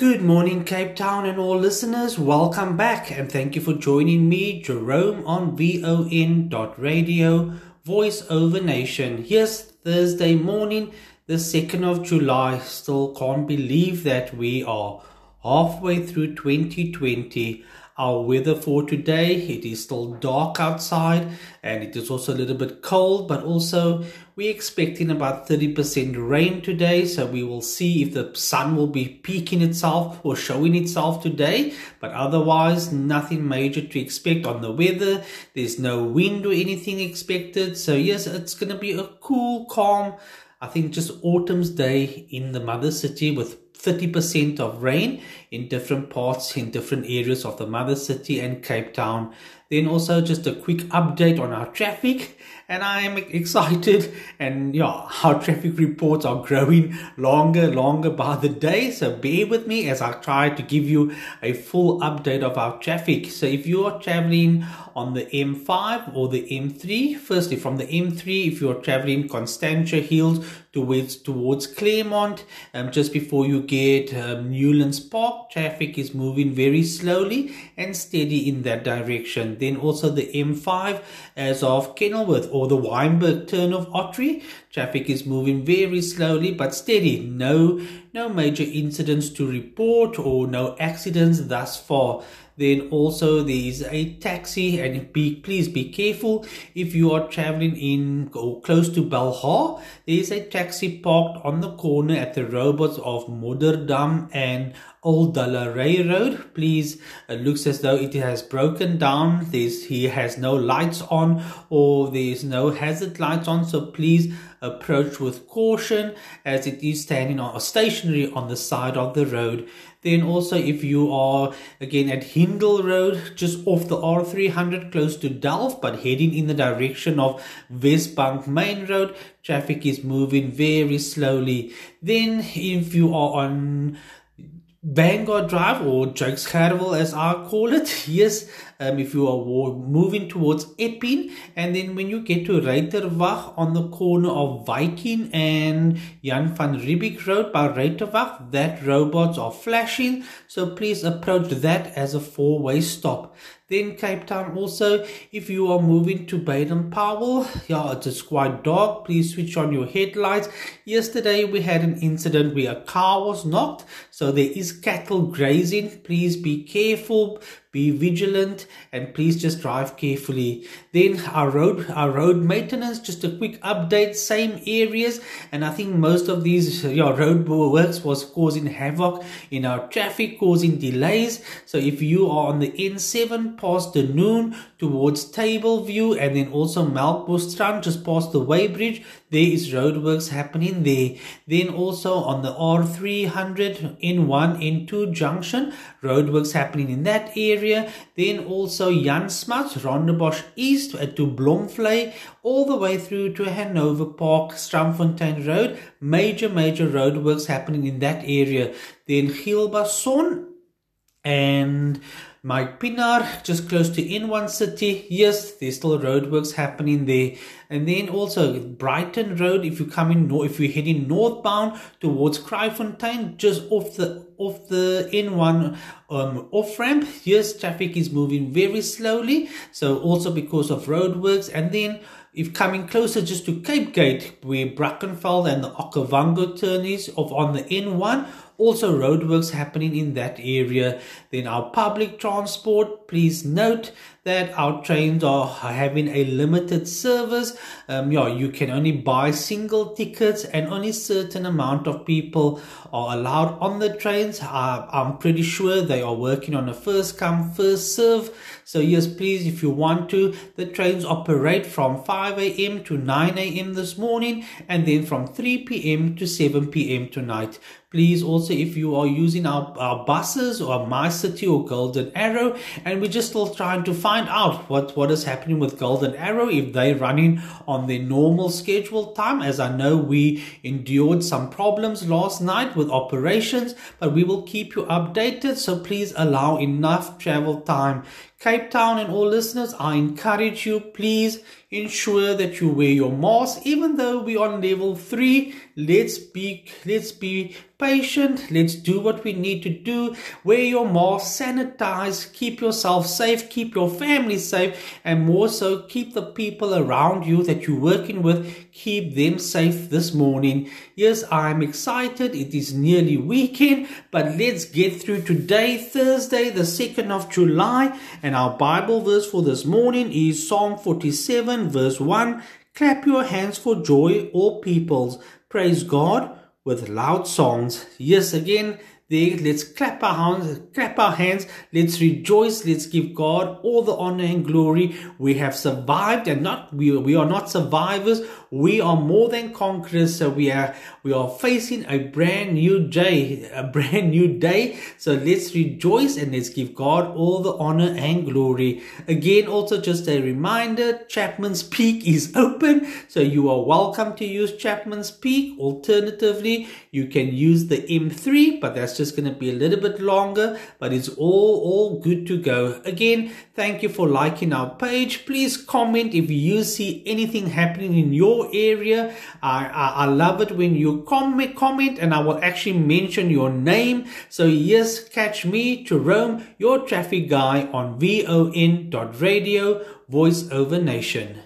Good morning, Cape Town, and all listeners. Welcome back, and thank you for joining me, Jerome, on VON.radio, Voice Over Nation. Here's Thursday morning, the 2nd of July. Still can't believe that we are halfway through 2020 our weather for today. It is still dark outside and it is also a little bit cold, but also we're expecting about 30% rain today. So we will see if the sun will be peaking itself or showing itself today. But otherwise, nothing major to expect on the weather. There's no wind or anything expected. So yes, it's going to be a cool, calm, I think just autumn's day in the mother city with 30% of rain in different parts, in different areas of the mother city and Cape Town. Then also just a quick update on our traffic and I am excited and yeah, our traffic reports are growing longer, longer by the day. So bear with me as I try to give you a full update of our traffic. So if you are traveling on the M5 or the M3, firstly from the M3, if you're traveling Constantia Hills towards towards Claremont, um, just before you get um, Newlands Park, traffic is moving very slowly and steady in that direction. Then also the M5 as of Kenilworth or the Wynberg turn of Ottery, traffic is moving very slowly but steady. No, no major incidents to report or no accidents thus far then also there is a taxi and be please be careful if you are traveling in or close to Belhar there is a taxi parked on the corner at the robots of Modderdam and Old Dalaray Road. Please, it looks as though it has broken down. There's, he has no lights on or there's no hazard lights on. So please approach with caution as it is standing on, stationary on the side of the road. Then also if you are again at Hindle Road, just off the R300 close to Delft, but heading in the direction of Westbank Main Road, traffic is moving very slowly. Then if you are on Vanguard Drive or Jakes Gerwel as I call it. Yes, um, if you are moving towards Epping and then when you get to Ruyterwacht on the corner of Viking and Jan van Riebeeck Road by Ruyterwacht, that robots are flashing. So please approach that as a four-way stop. Then Cape Town also, if you are moving to Baden Powell, yeah, it is quite dark. Please switch on your headlights. Yesterday we had an incident where a car was knocked. So there is cattle grazing. Please be careful be vigilant and please just drive carefully then our road our road maintenance just a quick update same areas and i think most of these yeah, road works was causing havoc in our traffic causing delays so if you are on the n7 past the noon towards Table View and then also Melkbosstrand just past the weighbridge there is roadworks happening there then also on the R300 N1 N2 junction roadworks happening in that area. Then also Jan Smuts, Rondebosch East to Blomvlei, all the way through to Hanover Park, Strandfontein Road. Major, major roadworks happening in that area. Then Giel Basson and Mike Pienaar, just close to N1 City. Yes, there's still roadworks happening there. And then also Brighton Road, if you come in, if you're heading northbound towards Kraaifontein, just off the off the N1 um, off ramp. Yes, traffic is moving very slowly. So also because of roadworks. And then if coming closer just to Cape Gate, where Brackenfell and the Okavango turn is of on the N1, also roadworks happening in that area. Then our public transport, please note that our trains are having a limited service. Um, yeah, you can only buy single tickets and only certain amount of people are allowed on the trains. Uh, I'm pretty sure they are working on a first come, first serve. So yes, please, if you want to, the trains operate from 5 a.m. to 9 a.m. this morning and then from 3 p.m. to 7 p.m. tonight. Please also, if you are using our, our buses or MyCity or Golden Arrow, and we're just still trying to find out what, what is happening with Golden Arrow, if they're running on their normal schedule time, as I know we endured some problems last night with operations, but we will keep you updated. So please allow enough travel time. Cape Town and all listeners, I encourage you, please ensure that you wear your mask even though we're on level 3 let's be let's be patient. Let's do what we need to do. Wear your mask, sanitize, keep yourself safe, keep your family safe, and more so, keep the people around you that you're working with, keep them safe this morning. Yes, I'm excited. It is nearly weekend, but let's get through today, Thursday, the 2nd of July, and our Bible verse for this morning is Psalm 47, verse 1. Clap your hands for joy, all peoples. Praise God with loud songs. Yes, again, let's clap our hands, clap our hands. Let's rejoice. Let's give God all the honor and glory. We have survived and not, we, we are not survivors. We are more than conquerors. So we are, we are facing a brand new day, a brand new day. So let's rejoice and let's give God all the honor and glory. Again, also just a reminder, Chapman's Peak is open. So you are welcome to use Chapman's Peak. Alternatively, you can use the M3, but that's just going to be a little bit longer, but it's all, all good to go. Again, thank you for liking our page. Please comment if you see anything happening in your area. I, I, I love it when you comment, comment and I will actually mention your name. So yes, catch me, Jerome, your traffic guy on von.radio, voice over nation.